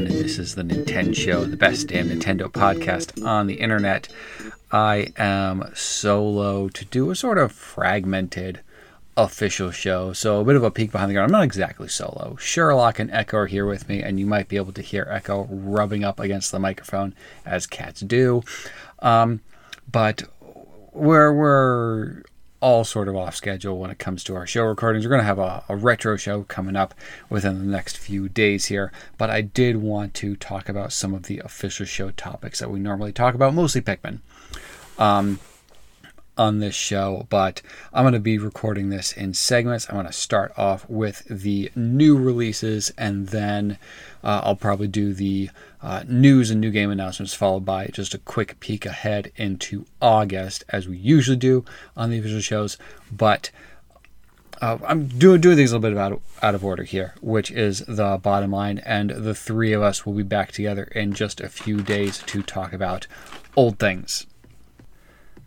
Everyone, and this is the Nintendo Show, the best damn Nintendo podcast on the internet. I am solo to do a sort of fragmented official show, so a bit of a peek behind the curtain. I'm not exactly solo. Sherlock and Echo are here with me, and you might be able to hear Echo rubbing up against the microphone as cats do. Um, but we're we're all sort of off schedule when it comes to our show recordings. We're going to have a, a, retro show coming up within the next few days here, but I did want to talk about some of the official show topics that we normally talk about, mostly Pikmin. Um, on this show, but I'm going to be recording this in segments. I'm going to start off with the new releases, and then uh, I'll probably do the uh, news and new game announcements, followed by just a quick peek ahead into August, as we usually do on the official shows. But uh, I'm doing doing things a little bit out of, out of order here, which is the bottom line. And the three of us will be back together in just a few days to talk about old things.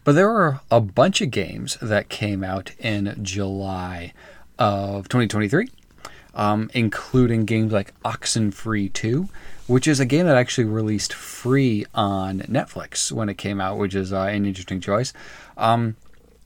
But there are a bunch of games that came out in July of 2023, um, including games like Oxenfree 2, which is a game that actually released free on Netflix when it came out, which is uh, an interesting choice. Um,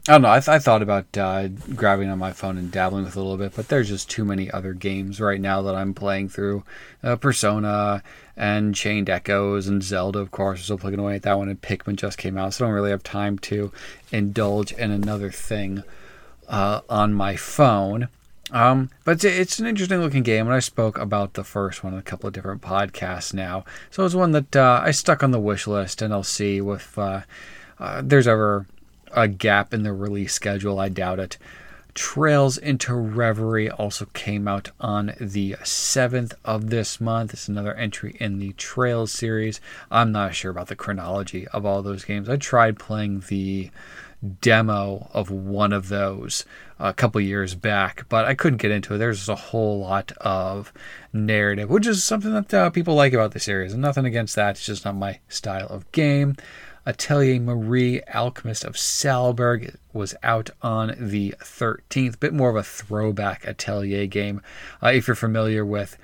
I don't know. I, th- I thought about uh, grabbing on my phone and dabbling with it a little bit, but there's just too many other games right now that I'm playing through. Uh, Persona and Chained Echoes and Zelda, of course, are still plugging away at that one, and Pikmin just came out, so I don't really have time to indulge in another thing uh, on my phone. Um, but it's an interesting looking game, and I spoke about the first one in a couple of different podcasts now. So it's one that uh, I stuck on the wish list, and I'll see if uh, uh, there's ever a gap in the release schedule. I doubt it. Trails into Reverie also came out on the 7th of this month. It's another entry in the Trails series. I'm not sure about the chronology of all those games. I tried playing the demo of one of those a couple years back, but I couldn't get into it. There's a whole lot of narrative, which is something that uh, people like about the series, and nothing against that. It's just not my style of game. Atelier Marie, Alchemist of Salburg, was out on the 13th. Bit more of a throwback Atelier game. Uh, if you're familiar with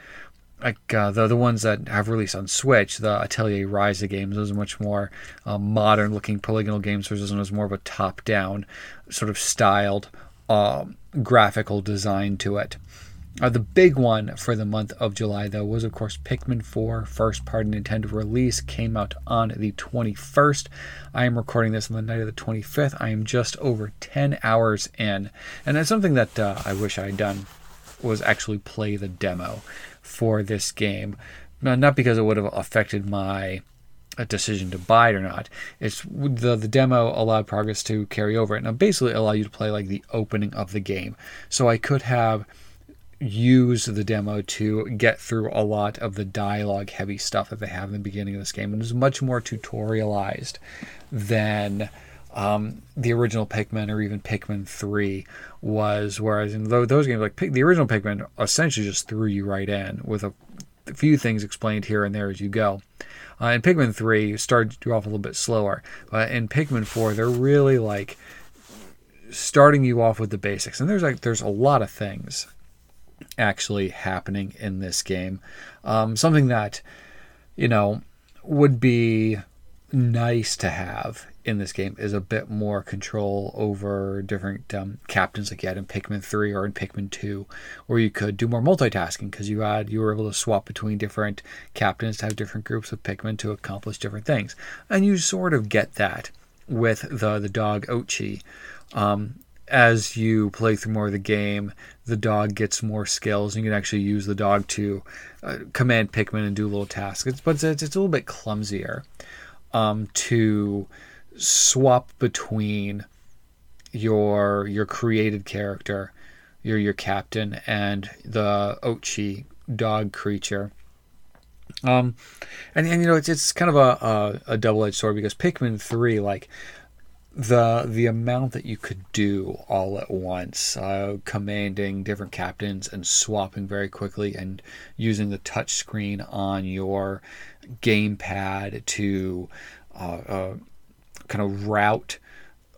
like uh, the the ones that have released on Switch, the Atelier Ryza games, those are much more uh, modern looking polygonal games. Whereas this one was more of a top down, sort of styled um, graphical design to it. Uh, the big one for the month of July, though, was of course Pikmin 4, first party Nintendo release, came out on the 21st. I am recording this on the night of the 25th. I am just over 10 hours in, and that's something that uh, I wish I had done was actually play the demo for this game. Not because it would have affected my a decision to buy it or not. It's the the demo allowed progress to carry over and basically allow you to play like the opening of the game. So I could have use the demo to get through a lot of the dialogue heavy stuff that they have in the beginning of this game. And it's much more tutorialized than um, the original Pikmin or even Pikmin 3 was. Whereas in those games, like the original Pikmin, essentially just threw you right in with a few things explained here and there as you go. Uh, in Pikmin 3, started you off a little bit slower. But in Pikmin 4, they're really like starting you off with the basics. And there's like there's a lot of things actually happening in this game. Um, something that, you know, would be nice to have in this game is a bit more control over different um, captains like you had in Pikmin 3 or in Pikmin 2, where you could do more multitasking because you had you were able to swap between different captains to have different groups of Pikmin to accomplish different things, and you sort of get that with the the dog Oatchi. Um, as you play through more of the game, the dog gets more skills. And you can actually use the dog to uh, command Pikmin and do little tasks. It's, but it's, it's a little bit clumsier um, to swap between your your created character, your your captain, and the Oatchi dog creature. Um, and, and you know it's it's kind of a, a, a double edged sword because Pikmin three like the the amount that you could do all at once, uh, commanding different captains and swapping very quickly, and using the touch screen on your gamepad to uh, uh, kind of route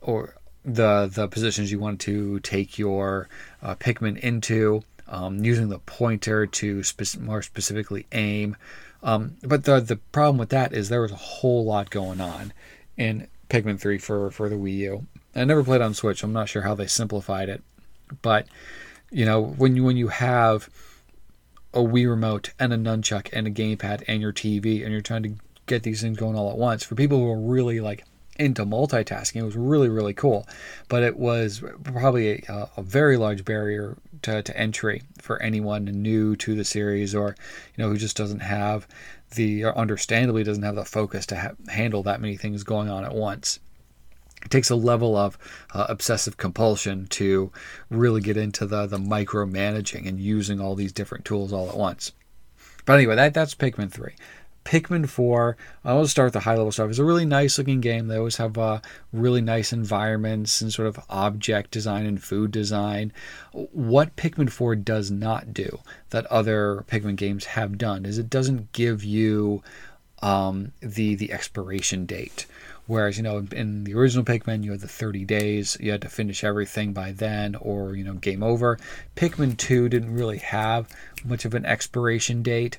or the the positions you want to take your uh, Pikmin into. um, using the pointer to spe- more specifically aim. Um, but the the problem with that is there was a whole lot going on in Pikmin 3 for for the Wii U. I never played on Switch. I'm not sure how they simplified it, but you know when you when you have a Wii remote and a nunchuck and a gamepad and your TV and you're trying to get these things going all at once for people who are really like into multitasking. It was really, really cool. But it was probably a, a, very large barrier to, to entry for anyone new to the series or, you know, who just doesn't have the, understandably doesn't have the focus to ha- handle that many things going on at once. It takes a level of uh, obsessive compulsion to really get into the, the micromanaging and using all these different tools all at once. But anyway, that, that's Pikmin 3. Pikmin 4, I'll start with the high level stuff. It's a really nice looking game. They always have uh, really nice environments and sort of object design and food design. What Pikmin 4 does not do that other Pikmin games have done is it doesn't give you um, the the expiration date. Whereas, you know, in the original Pikmin, you had the 30 days, you had to finish everything by then, or, you know, game over. Pikmin 2 didn't really have much of an expiration date.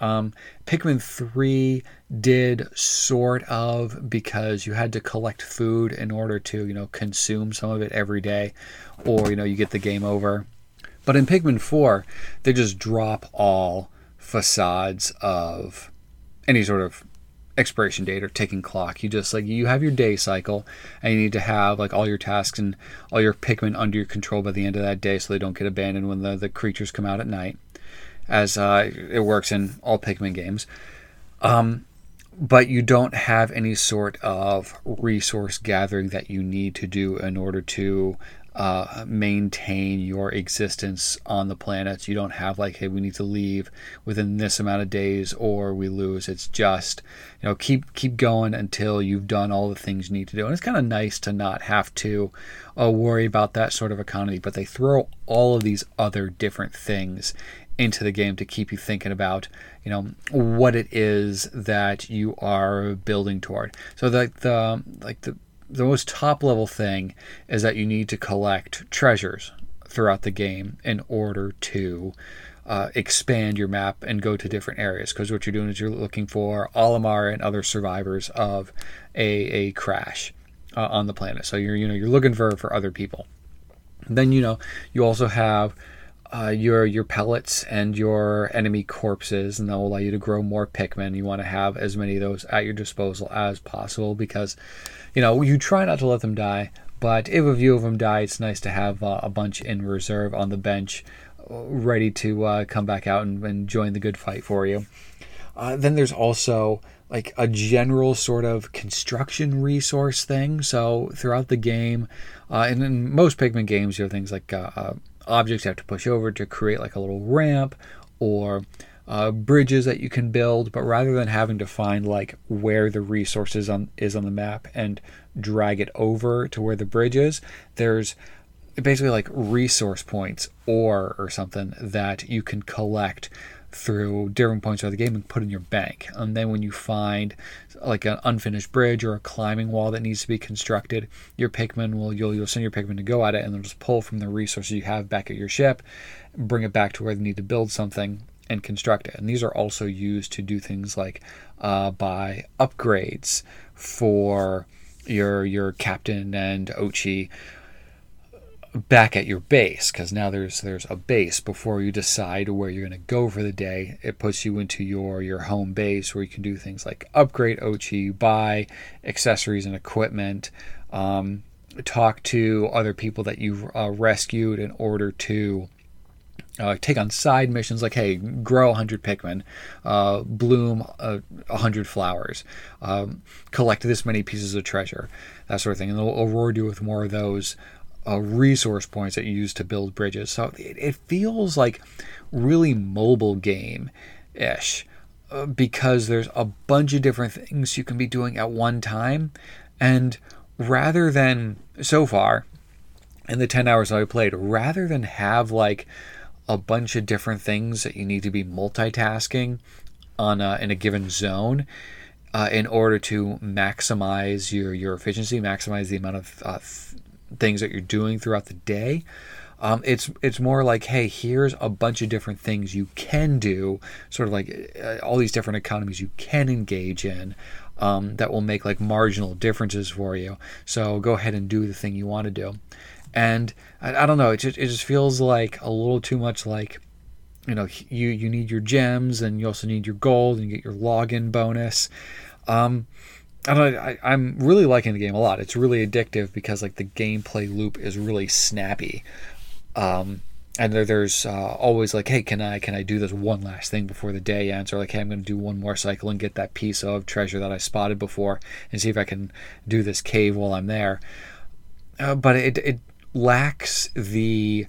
Um, Pikmin 3 did sort of because you had to collect food in order to, you know, consume some of it every day, or, you know, you get the game over. But in Pikmin 4, they just drop all facades of any sort of expiration date or ticking clock. You just like you have your day cycle, and you need to have like all your tasks and all your Pikmin under your control by the end of that day, so they don't get abandoned when the the creatures come out at night as uh, it works in all Pikmin games. Um, but you don't have any sort of resource gathering that you need to do in order to uh, maintain your existence on the planet. You don't have like, hey, we need to leave within this amount of days or we lose. It's just, you know, keep keep going until you've done all the things you need to do. And it's kind of nice to not have to uh, worry about that sort of economy. But they throw all of these other different things into the game to keep you thinking about you know what it is that you are building toward. So the, the like the the most top level thing is that you need to collect treasures throughout the game in order to uh, expand your map and go to different areas. Because what you're doing is you're looking for Olimar and other survivors of a, a crash uh, on the planet. So you're you know you're looking for for other people. Then you know you also have uh, your your pellets and your enemy corpses, and they'll allow you to grow more Pikmin. You want to have as many of those at your disposal as possible because, you know, you try not to let them die. But if a few of them die, it's nice to have uh, a bunch in reserve on the bench, ready to uh, come back out and, and, join the good fight for you. Uh, then there's also like a general sort of construction resource thing. So throughout the game, uh, and in most Pikmin games, you have things like uh, uh, objects you have to push over to create like a little ramp or uh, bridges that you can build. But rather than having to find like where the resources on is on the map and drag it over to where the bridge is, there's basically like resource points or or something that you can collect through different points of the game and put in your bank. And then when you find like an unfinished bridge or a climbing wall that needs to be constructed, your Pikmin will you'll you'll send your Pikmin to go at it and they'll just pull from the resources you have back at your ship, bring it back to where they need to build something and construct it. And these are also used to do things like uh, buy upgrades for your your captain and Oatchi back at your base because now there's there's a base before you decide where you're going to go for the day. It puts you into your your home base where you can do things like upgrade Oatchi buy accessories and equipment, um, talk to other people that you've uh, rescued in order to. Uh, take on side missions like, hey, grow 100 Pikmin, uh, bloom uh, 100 flowers, um, collect this many pieces of treasure, that sort of thing. And they'll reward you with more of those uh, resource points that you use to build bridges. So it, it feels like really mobile game ish uh, because there's a bunch of different things you can be doing at one time. And rather than so far in the 10 hours I played, rather than have like a bunch of different things that you need to be multitasking on a, in a given zone, uh, in order to maximize your, your efficiency, maximize the amount of uh, things that you're doing throughout the day. Um, it's it's more like, hey, here's a bunch of different things you can do, sort of like uh, all these different economies you can engage in. Um, that will make like marginal differences for you. So go ahead and do the thing you want to do. And I, I don't know, it just, it just feels like a little too much like you know you you need your gems and you also need your gold and you get your login bonus um I don't know, I, I'm really liking the game a lot. It's really addictive because like the gameplay loop is really snappy. Um, and there, there's uh, always like, hey, can I can I do this one last thing before the day ends? Or like, hey, I'm going to do one more cycle and get that piece of treasure that I spotted before, and see if I can do this cave while I'm there. Uh, but it it lacks the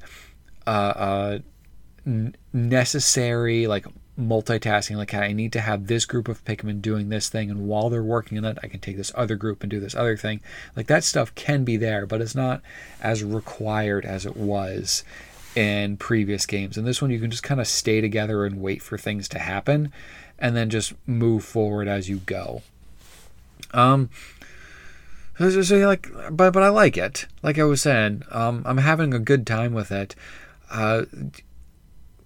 uh, uh necessary like multitasking like i need to have this group of pikmin doing this thing and while they're working on it i can take this other group and do this other thing. Like that stuff can be there but it's not as required as it was in previous games. And this one you can just kind of stay together and wait for things to happen and then just move forward as you go. Um so you like but but i like it. Like i was saying um i'm having a good time with it. Uh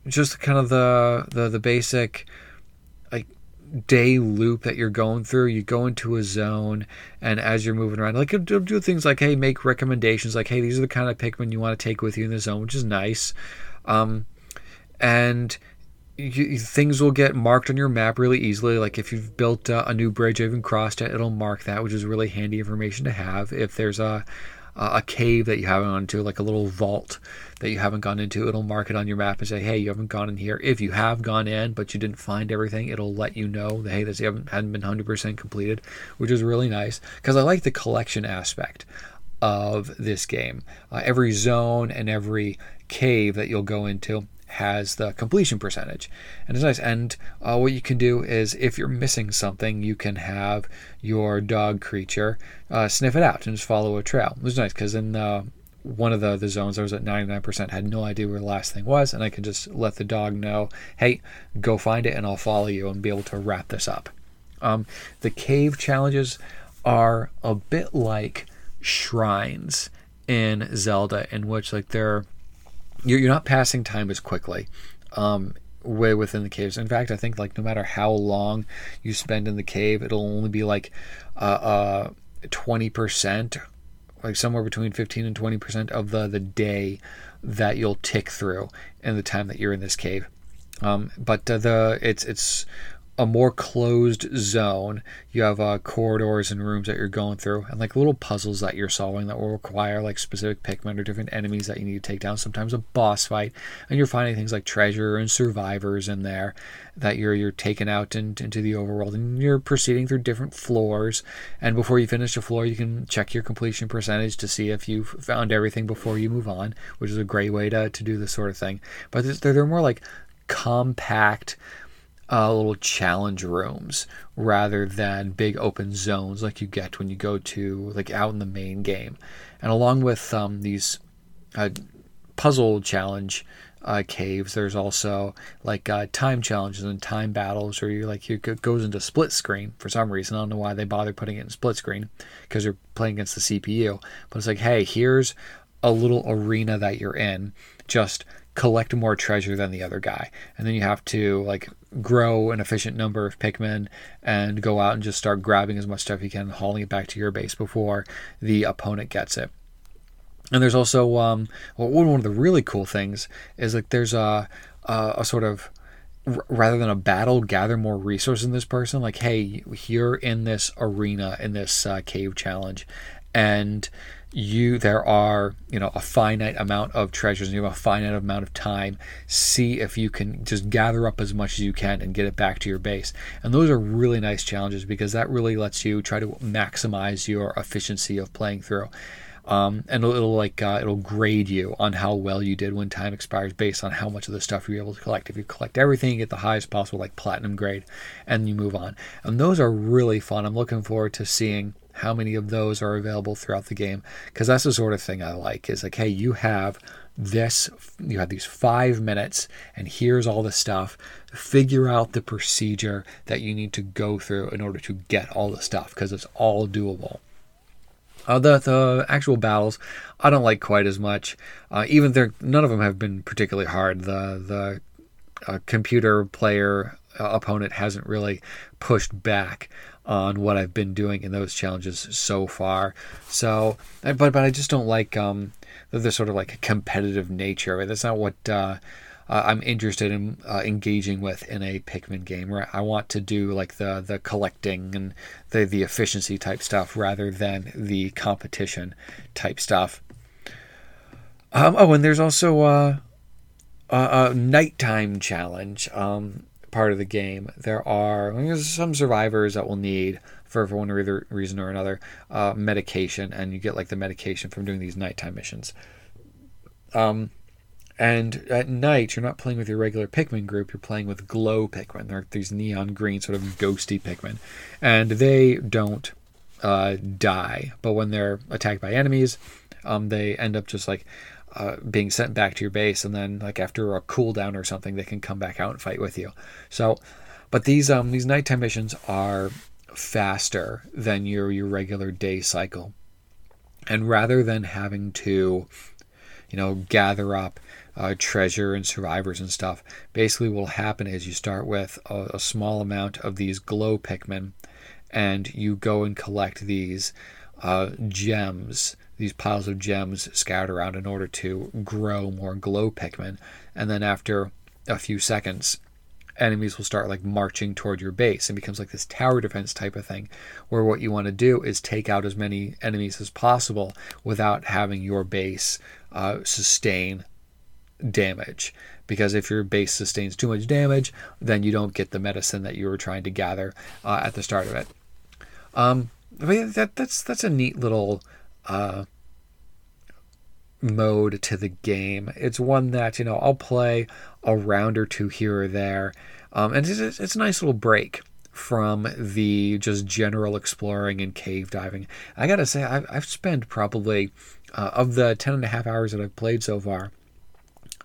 just kind of the the, the basic like day loop that you're going through. You go into a zone, and as you're moving around, like do, do things like hey, make recommendations like hey, these are the kind of Pikmin you want to take with you in the zone, which is nice. Um, and you, things will get marked on your map really easily. Like if you've built a new bridge, or even crossed it, it'll mark that, which is really handy information to have. If there's a a cave that you haven't gone into, like a little vault that you haven't gone into, it'll mark it on your map and say, "Hey, you haven't gone in here." If you have gone in but you didn't find everything, it'll let you know that hey, this haven't hadn't been 100% completed, which is really nice because I like the collection aspect of this game. Uh, every zone and every cave that you'll go into has the completion percentage. And it's nice. And uh, what you can do is if you're missing something you can have your dog creature uh, sniff it out and just follow a trail. It was nice because in uh, one of the, the zones I was at 99% had no idea where the last thing was and I can just let the dog know hey go find it and I'll follow you and be able to wrap this up. Um, the cave challenges are a bit like shrines in Zelda in which like they're you're, you're not passing time as quickly um, way within the caves. In fact, I think like no matter how long you spend in the cave, it'll only be like uh, uh, 20%, like somewhere between 15 and 20% of the, the day that you'll tick through in the time that you're in this cave. Um, but uh, the it's it's a more closed zone. You have uh, corridors and rooms that you're going through, and like little puzzles that you're solving that will require like specific Pikmin or different enemies that you need to take down. Sometimes a boss fight, and you're finding things like treasure and survivors in there that you're you're taking out in, into the overworld, and you're proceeding through different floors. And before you finish a floor, you can check your completion percentage to see if you've found everything before you move on, which is a great way to to do this sort of thing. But they're, they're more like compact uh, little challenge rooms rather than big open zones like you get when you go to like out in the main game. And along with um, these uh, puzzle challenge uh, caves, there's also like uh, time challenges and time battles where you like it goes into split screen for some reason. I don't know why they bother putting it in split screen because you're playing against the CPU. But it's like, hey, here's a little arena that you're in. Just collect more treasure than the other guy. And then you have to like grow an efficient number of Pikmin and go out and just start grabbing as much stuff you can, and hauling it back to your base before the opponent gets it. And there's also um, well, one of the really cool things is like there's a a, a sort of rather than a battle, gather more resources in this person. Like, hey, you're in this arena in this uh, cave challenge, and you there are you know a finite amount of treasures and you have a finite amount of time see if you can just gather up as much as you can and get it back to your base and those are really nice challenges because that really lets you try to maximize your efficiency of playing through um, and it'll, it'll like uh, it'll grade you on how well you did when time expires based on how much of the stuff you're able to collect. If you collect everything, you get the highest possible like platinum grade, and you move on. And those are really fun. I'm looking forward to seeing how many of those are available throughout the game because that's the sort of thing I like is like hey you have this you have these 5 minutes and here's all the stuff figure out the procedure that you need to go through in order to get all the stuff because it's all doable Uh, the the actual battles, I don't like quite as much. Uh, even there, none of them have been particularly hard. The the uh, computer player uh, opponent hasn't really pushed back on what I've been doing in those challenges so far. So, but but I just don't like um, the, the sort of like competitive nature it. That's not what uh, I'm interested in uh, engaging with in a Pikmin game. Where I want to do like the the collecting and the the efficiency type stuff rather than the competition type stuff. Um, oh, and there's also uh, a, a nighttime challenge. Um, part of the game. There are there's some survivors that will need for, for one reason or another uh, medication, and you get like the medication from doing these nighttime missions. Um, and at night, you're not playing with your regular Pikmin group, you're playing with glow Pikmin. They're these neon green, sort of ghosty Pikmin. And they don't uh, die, but when they're attacked by enemies, um, they end up just like uh, being sent back to your base, and then like after a cooldown or something, they can come back out and fight with you. So, but these um these nighttime missions are faster than your your regular day cycle, and rather than having to, you know, gather up uh, treasure and survivors and stuff. Basically, what will happen is you start with a, a, small amount of these glow Pikmin, and you go and collect these uh, gems, these piles of gems scattered around in order to grow more glow Pikmin. And then after a few seconds, enemies will start like marching toward your base and becomes like this tower defense type of thing where what you want to do is take out as many enemies as possible without having your base uh, sustain damage because if your base sustains too much damage, then you don't get the medicine that you were trying to gather uh, at the start of it. Um, that that's that's a neat little uh, mode to the game. It's one that you know I'll play a round or two here or there, um, and it's, it's a nice little break from the just general exploring and cave diving. I gotta say, I've, I've spent probably uh, of the 10 and a half hours that I've played so far,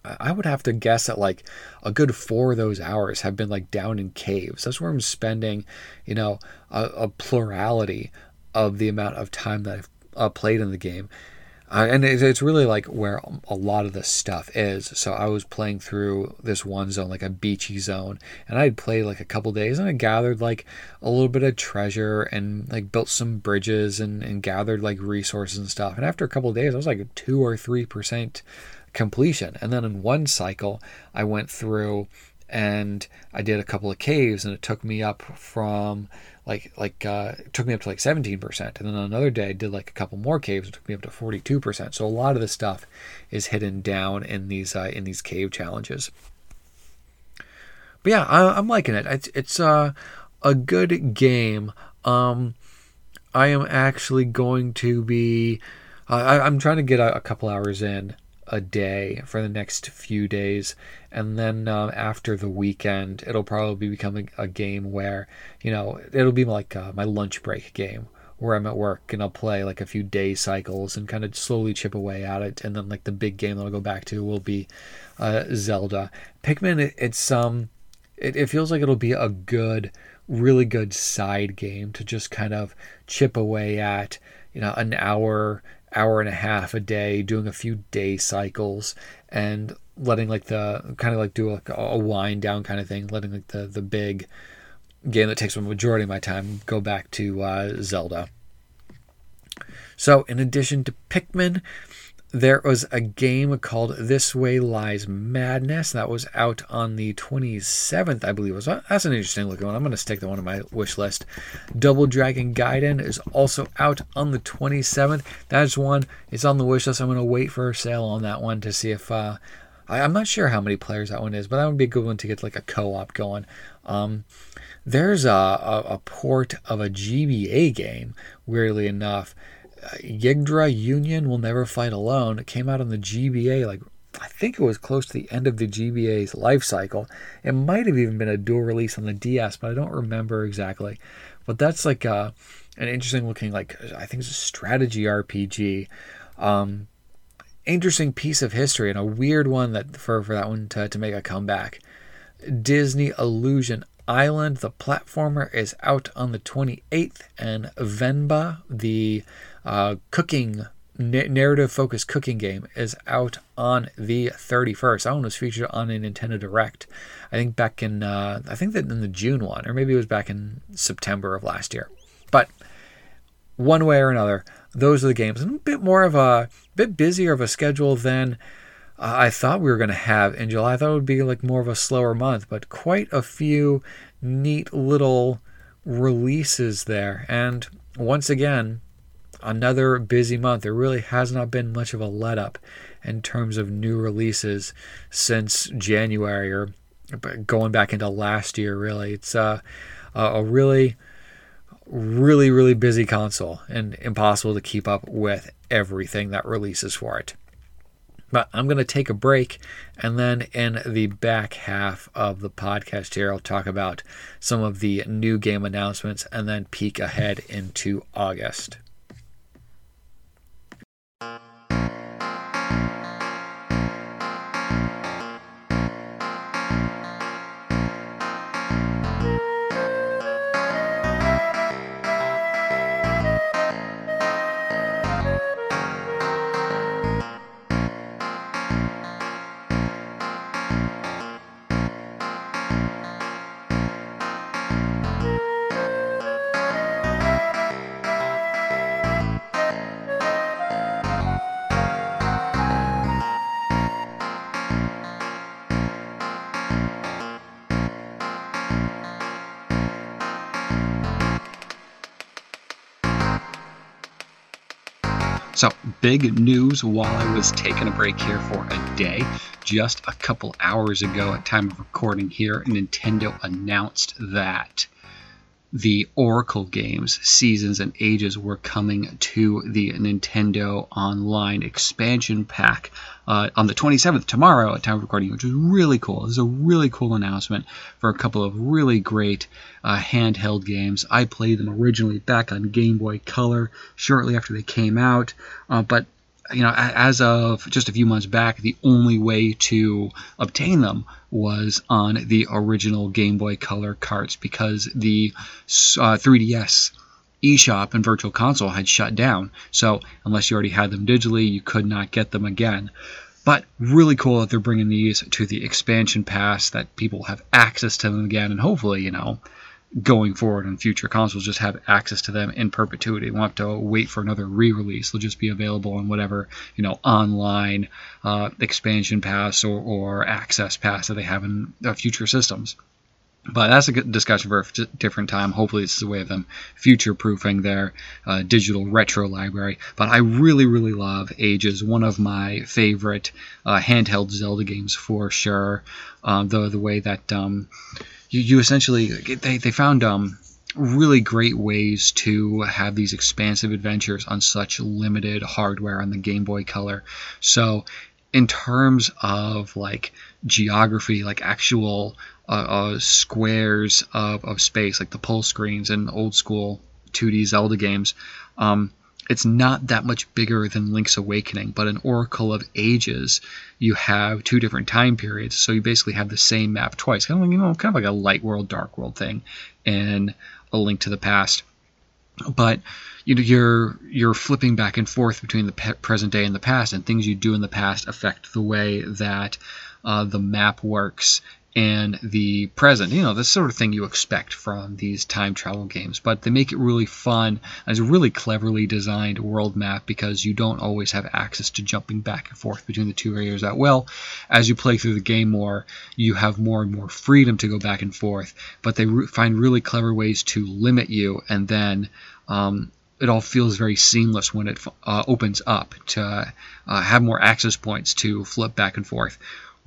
I would have to guess that like a good four of those hours have been like down in caves. That's where I'm spending, you know, a, a plurality of the amount of time that I've uh, played in the game. Uh, and it, it's really like where a lot of the stuff is. So I was playing through this one zone, like a beachy zone, and I'd played like a couple days and I gathered like a little bit of treasure and like built some bridges and, and gathered like resources and stuff. And after a couple days, I was like two or three percent completion. And then in one cycle, I went through and I did a couple of caves, and it took me up from like like uh, took me up to like 17%. And then another day, I did like a couple more caves, it took me up to 42%. So a lot of the stuff is hidden down in these uh, in these cave challenges. But yeah, I, am liking it. It's it's uh, a good game. Um, I am actually going to be. I, am trying to get a, a couple hours in a day for the next few days. And then um, after the weekend, it'll probably become a, a game where, you know, it'll be like uh, my lunch break game where I'm at work and I'll play like a few day cycles and kind of slowly chip away at it. And then like the big game that I'll go back to will be uh, Zelda. Pikmin, it, it's um, it, it feels like it'll be a good, really good side game to just kind of chip away at. You know, an hour hour and a half a day, doing a few day cycles, and letting like the kind of like do like a wind down kind of thing, letting like the the big game that takes a majority of my time go back to uh, Zelda. So, in addition to Pikmin, there was a game called This Way Lies Madness that was out on the 27th, I believe. Was that's an interesting looking one. I'm going to stick that one on my wish list. Double Dragon Gaiden is also out on the 27th. That's one. It's on the wish list. I'm going to wait for a sale on that one to see if. Uh, I, am not sure how many players that one is, but that would be a good one to get like a co-op going. Um, there's a, a, a port of a GBA game, weirdly enough Yggdra Union Will Never Fight Alone. It came out on the GBA like I think it was close to the end of the GBA's life cycle. It might have even been a dual release on the DS, but I don't remember exactly. But that's like a, uh, an interesting looking, like I think it's a strategy RPG. Um, interesting piece of history and a weird one that for, for that one to, to make a comeback. Disney Illusion Island, the platformer, is out on the 28th, and Venba, the uh, cooking narrative focused cooking game is out on the 31st. That one was featured on a Nintendo Direct. I think back in uh, I think that in the June one, or maybe it was back in September of last year. But one way or another, those are the games. And a bit more of a bit busier of a schedule than uh, I thought we were going to have in July. I thought it would be like more of a slower month, but quite a few neat little releases there. And once again, another busy month. There really has not been much of a let up in terms of new releases since January or going back into last year, really. It's uh, a really, really, really busy console and impossible to keep up with everything that releases for it. But I'm going to take a break, and then in the back half of the podcast here, I'll talk about some of the new game announcements and then peek ahead into August. So, big news while I was taking a break here for a day. Just a couple hours ago, at time of recording here, Nintendo announced that the Oracle games, Seasons and Ages, were coming to the Nintendo Online expansion pack uh, on the 27th, tomorrow, at time of recording, which is really cool. This is a really cool announcement for a couple of really great uh, handheld games. I played them originally back on Game Boy Color shortly after they came out, uh, but you know, as of just a few months back, the only way to obtain them was on the original Game Boy Color carts because the uh, 3DS eShop and Virtual Console had shut down. So unless you already had them digitally, you could not get them again. But really cool that they're bringing these to the expansion pass, that people have access to them again, and hopefully, you know, going forward in future consoles just have access to them in perpetuity. They won't have to wait for another re-release. They'll just be available on whatever you know online uh, expansion pass or, or access pass that they have in uh, future systems. But that's a good discussion for a different time. Hopefully, this is a way of them future proofing their uh, digital retro library. But I really, really love Ages, one of my favorite uh, handheld Zelda games for sure. Um, the, the way that um, you, you essentially they, they found um, really great ways to have these expansive adventures on such limited hardware on the Game Boy Color. So in terms of like geography, like actual uh, uh, squares of, of space, like the pull screens in old school 2D Zelda games, um, it's not that much bigger than Link's Awakening, but in Oracle of Ages, you have two different time periods, so you basically have the same map twice, kind of like, you know, kind of like a light world, dark world thing, in A Link to the Past. But you know, you're you're flipping back and forth between the pe- present day and the past, and things you do in the past affect the way that uh, the map works and the present. You know, the sort of thing you expect from these time travel games. But they make it really fun as a really cleverly designed world map because you don't always have access to jumping back and forth between the two areas that well. As you play through the game more, you have more and more freedom to go back and forth. But they re- find really clever ways to limit you and then. Um, it all feels very seamless when it uh, opens up to uh, have more access points to flip back and forth.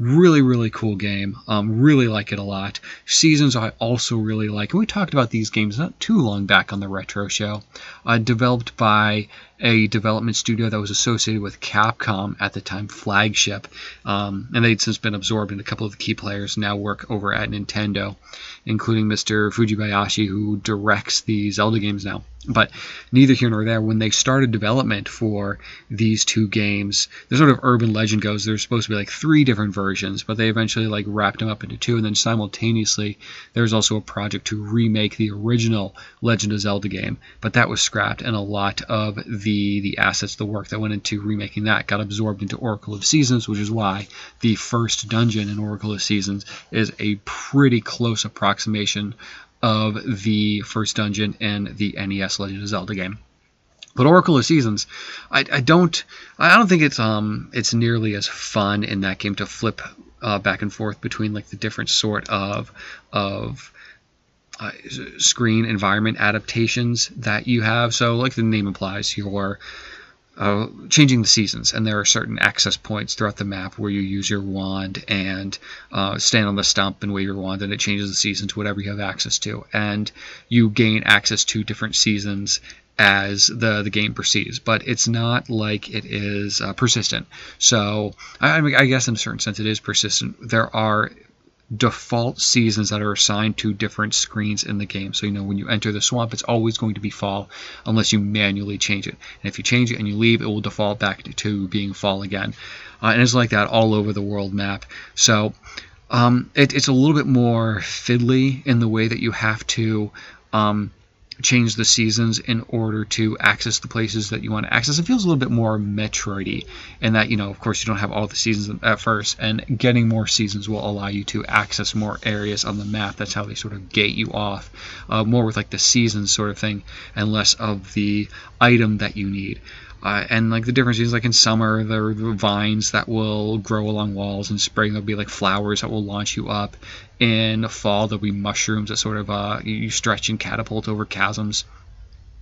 Really, really cool game. Um, really like it a lot. Seasons I also really like. And we talked about these games not too long back on the Retro Show. Uh, developed by a development studio that was associated with Capcom at the time, Flagship. Um, and they'd since been absorbed, and a couple of the key players now work over at Nintendo, including Mr. Fujibayashi, who directs the Zelda games now. But neither here nor there, when they started development for these two games, the sort of urban legend goes there's supposed to be like three different versions, but they eventually like wrapped them up into two, and then simultaneously there's also a project to remake the original Legend of Zelda game, but that was scrapped, and a lot of the the the assets, the work that went into remaking that got absorbed into Oracle of Seasons, which is why the first dungeon in Oracle of Seasons is a pretty close approximation of the first dungeon in the NES Legend of Zelda game. But Oracle of Seasons, I, I don't I don't think it's um it's nearly as fun in that game to flip uh, back and forth between like the different sort of of uh, screen environment adaptations that you have. So, like the name implies, you're uh, changing the seasons, and there are certain access points throughout the map where you use your wand and uh, stand on the stump and wave your wand, and it changes the season to whatever you have access to. And you gain access to different seasons as the the game proceeds, but it's not like it is uh, persistent. So I, I, guess in a certain sense it is persistent. There are default seasons that are assigned to different screens in the game. So you know when you enter the swamp, it's always going to be fall unless you manually change it. And if you change it and you leave, it will default back to being fall again. Uh, and it's like that all over the world map. So um, it, it's a little bit more fiddly in the way that you have to. Um, change the seasons in order to access the places that you want to access. It feels a little bit more Metroidy in that, you know, of course, you don't have all the seasons at first, and getting more seasons will allow you to access more areas on the map. That's how they sort of gate you off, uh, more with like the seasons sort of thing, and less of the item that you need. Uh, and like the difference is like in summer there are vines that will grow along walls in spring there'll be like flowers that will launch you up. In fall there'll be mushrooms that sort of uh, you stretch and catapult over chasms.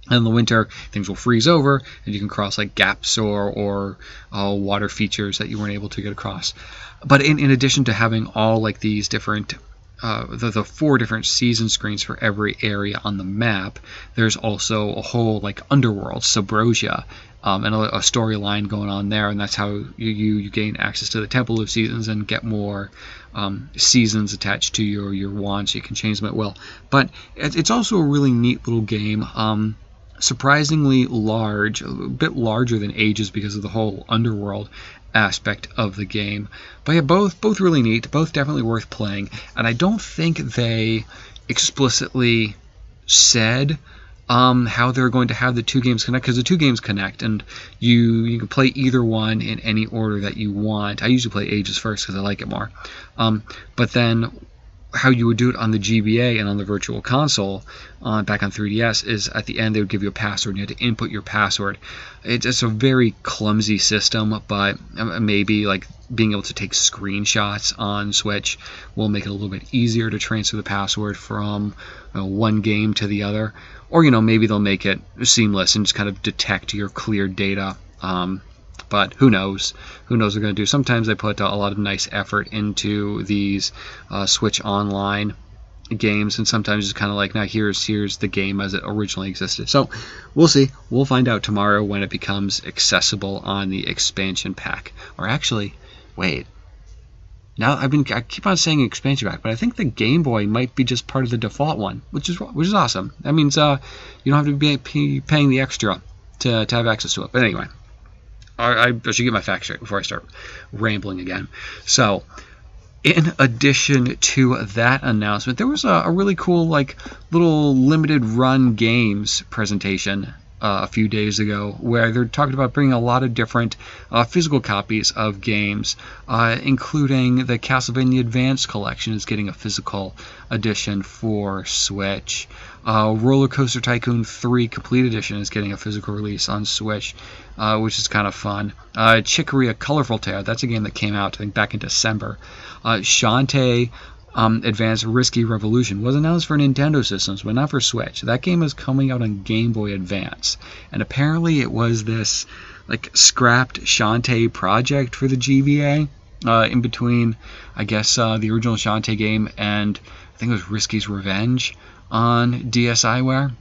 And in the winter things will freeze over and you can cross like gaps or or uh, water features that you weren't able to get across. But in, in addition to having all like these different uh, the, the four different season screens for every area on the map, there's also a whole like underworld, Subrosia, um, and a, a storyline going on there, and that's how you, you, you gain access to the Temple of Seasons and get more um, seasons attached to your your wand, so you can change them at will. But it, it's also a really neat little game. Um, surprisingly large, a bit larger than Ages because of the whole underworld aspect of the game. But yeah, both both really neat, both definitely worth playing, and I don't think they explicitly said um, how they're going to have the two games connect because the two games connect and you you can play either one in any order that you want. I usually play Ages first because I like it more. Um, but then how you would do it on the GBA and on the Virtual Console uh, back on 3DS is at the end they would give you a password and you had to input your password. It's, a very clumsy system, but uh, maybe like being able to take screenshots on Switch will make it a little bit easier to transfer the password from uh, one game to the other. Or, you know, maybe they'll make it seamless and just kind of detect your clear data. Um, but who knows? Who knows what they're going to do? Sometimes they put a lot of nice effort into these uh, Switch Online games, and sometimes it's kind of like, now here's here's the game as it originally existed. So we'll see. We'll find out tomorrow when it becomes accessible on the expansion pack. Or actually, wait, now I've been I keep on saying expansion pack, but I think the Game Boy might be just part of the default one, which is which is awesome. That means uh, you don't have to be paying the extra to, to have access to it. But anyway, I, I should get my facts straight before I start rambling again. So, in addition to that announcement, there was a, a really cool like little limited run games presentation uh, a few days ago, where they're talking about bringing a lot of different uh, physical copies of games, uh, including the Castlevania Advance collection is getting a physical edition for Switch. Uh, Roller Coaster Tycoon 3 Complete Edition is getting a physical release on Switch, uh, which is kind of fun. Uh, Chicory A Colorful Tale, that's a game that came out, I think, back in December. Shantae um, Advanced Risky Revolution was announced for Nintendo systems, but not for Switch. That game is coming out on Game Boy Advance, and apparently it was this like scrapped Shantae project for the GBA. Uh, in between, I guess uh, the original Shantae game and I think it was Risky's Revenge on DSiWare.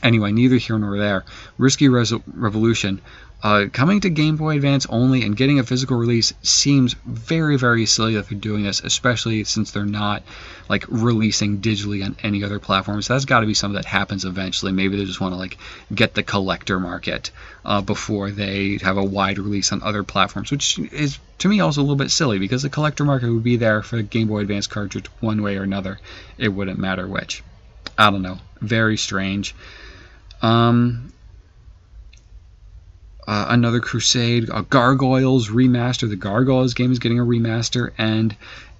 Anyway, neither here nor there. Risky Revolution uh, coming to Game Boy Advance only and getting a physical release seems very, very silly that they're doing this, especially since they're not like releasing digitally on any other platforms. That's got to be something that happens eventually. Maybe they just want to like get the collector market uh, before they have a wide release on other platforms, which is to me also a little bit silly because the collector market would be there for the Game Boy Advance cartridge one way or another. It wouldn't matter which. I don't know. Very strange. Um, uh, another Crusade, a Gargoyles remaster. The Gargoyles game is getting a remaster and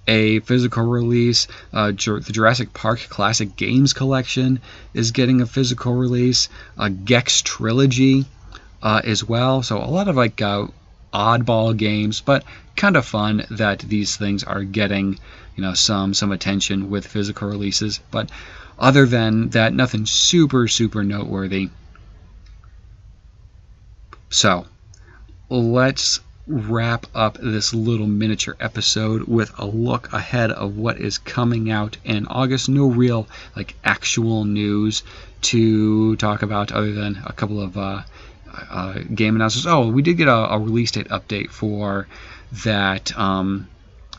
a physical release. Uh, the Jurassic Park Classic Games Collection is getting a physical release. A Gex Trilogy uh, as well. So a lot of like uh, oddball games, but kind of fun that these things are getting you know some some attention with physical releases. But other than that, nothing super super noteworthy. So let's wrap up this little miniature episode with a look ahead of what is coming out in August. No real like actual news to talk about other than a couple of uh, uh, game announcements. Oh, we did get a, a, release date update for that um,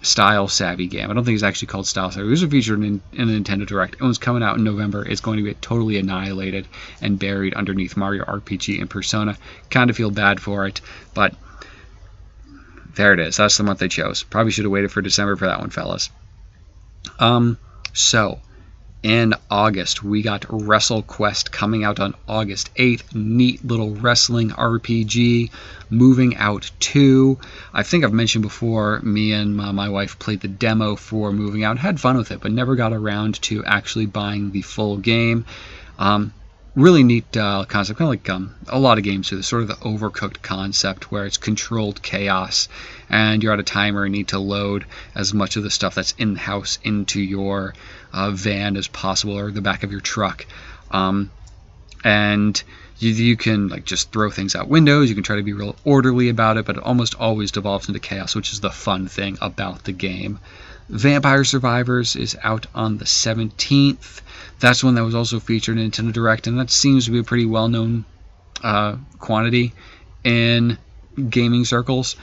Style Savvy game. I don't think it's actually called Style Savvy. It was featured in, in the Nintendo Direct. It was coming out in November. It's going to get totally annihilated and buried underneath Mario RPG and Persona. Kind of feel bad for it, but there it is. That's the month they chose. Probably should have waited for December for that one, fellas. Um, so in August, we got WrestleQuest coming out on August 8th. Neat little wrestling RPG. Moving Out 2. I think I've mentioned before, me and my, wife played the demo for Moving Out, had fun with it, but never got around to actually buying the full game. Um, really neat uh, concept, kind of like um, a lot of games do. This sort of the overcooked concept where it's controlled chaos, and you're at a timer and need to load as much of the stuff that's in the house into your uh, van as possible or the back of your truck. Um, and you, you can like just throw things out windows. You can try to be real orderly about it, but it almost always devolves into chaos, which is the fun thing about the game. Vampire Survivors is out on the 17th. That's one that was also featured in Nintendo Direct, and that seems to be a pretty well known uh, quantity in gaming circles.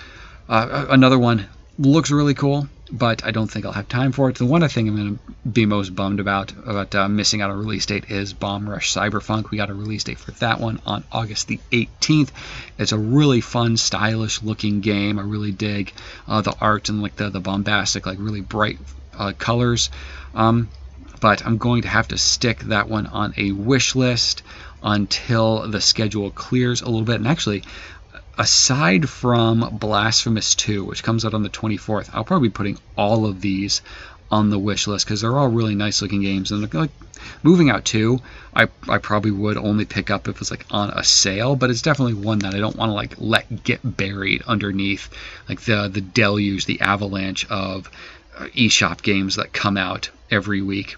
Uh, another one looks really cool, but I don't think I'll have time for it. The one thing I'm going to be most bummed about about uh, missing out a release date is Bomb Rush Cyberfunk. We got a release date for that one on August the 18th. It's a really fun, stylish looking game. I really dig uh, the art and like the the bombastic, like really bright uh, colors. Um, but I'm going to have to stick that one on a wish list until the schedule clears a little bit. And actually, aside from Blasphemous 2, which comes out on the 24th, I'll probably be putting all of these on the wish list because they're all really nice looking games. And like moving out 2, I, I probably would only pick up if it's like on a sale, but it's definitely one that I don't want to like let get buried underneath like the the deluge, the avalanche of uh, eShop games that come out every week.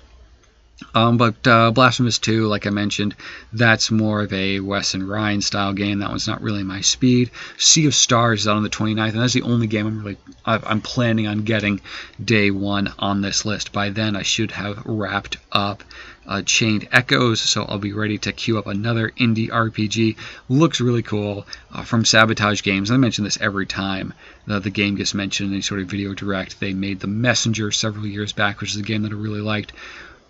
Um, but uh, Blasphemous 2, like I mentioned, that's more of a Wes and Ryan style game. That one's not really my speed. Sea of Stars is out on the 29th, and that's the only game I'm really I'm planning on getting day one on this list. By then, I should have wrapped up uh, Chained Echoes, so I'll be ready to queue up another indie RPG. Looks really cool uh, from Sabotage Games. I mention this every time that the game gets mentioned in any sort of video direct. They made The Messenger several years back, which is a game that I really liked.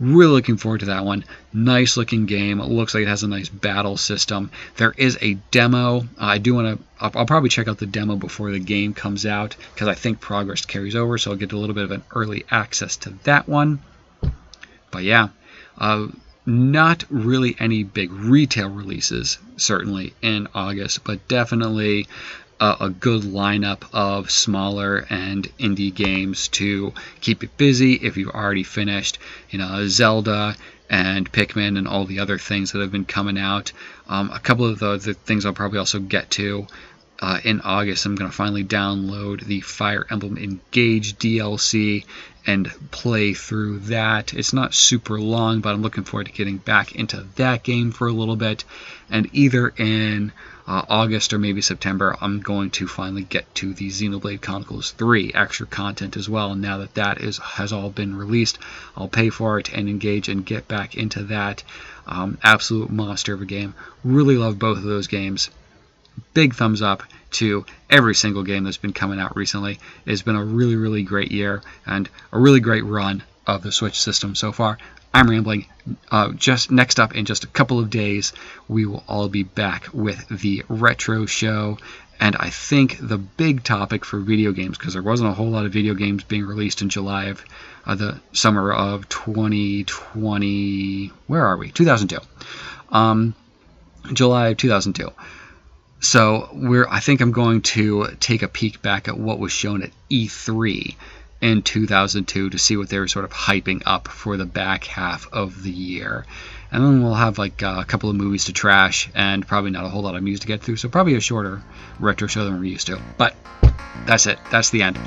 Really looking forward to that one. Nice looking game. It looks like it has a nice battle system. There is a demo. I do want to. I'll, I'll, probably check out the demo before the game comes out because I think progress carries over. So I'll get a little bit of an early access to that one. But yeah, uh, not really any big retail releases certainly in August, but definitely a, a good lineup of smaller and indie games to keep it busy if you've already finished, you know, Zelda and Pikmin and all the other things that have been coming out. Um, a couple of the, the, things I'll probably also get to uh, in August. I'm going to finally download the Fire Emblem Engage DLC and play through that. It's not super long, but I'm looking forward to getting back into that game for a little bit. And either in uh, August or maybe September, I'm going to finally get to the Xenoblade Chronicles 3 extra content as well. And now that that is has all been released, I'll pay for it and engage and get back into that. Um, absolute monster of a game. Really love both of those games. Big thumbs up to every single game that's been coming out recently. It's been a really, really great year and a really great run of the Switch system so far. I'm rambling. Uh, just next up, in just a couple of days, we will all be back with the retro show. And I think the big topic for video games, because there wasn't a whole lot of video games being released in July of uh, the summer of 2020. Where are we? 2002. Um, July of 2002. So we're I think I'm going to take a peek back at what was shown at E3 in 2002 to see what they were sort of hyping up for the back half of the year. And then we'll have like a couple of movies to trash and probably not a whole lot of movies to get through. So probably a shorter retro show than we're used to. But that's it. That's the end.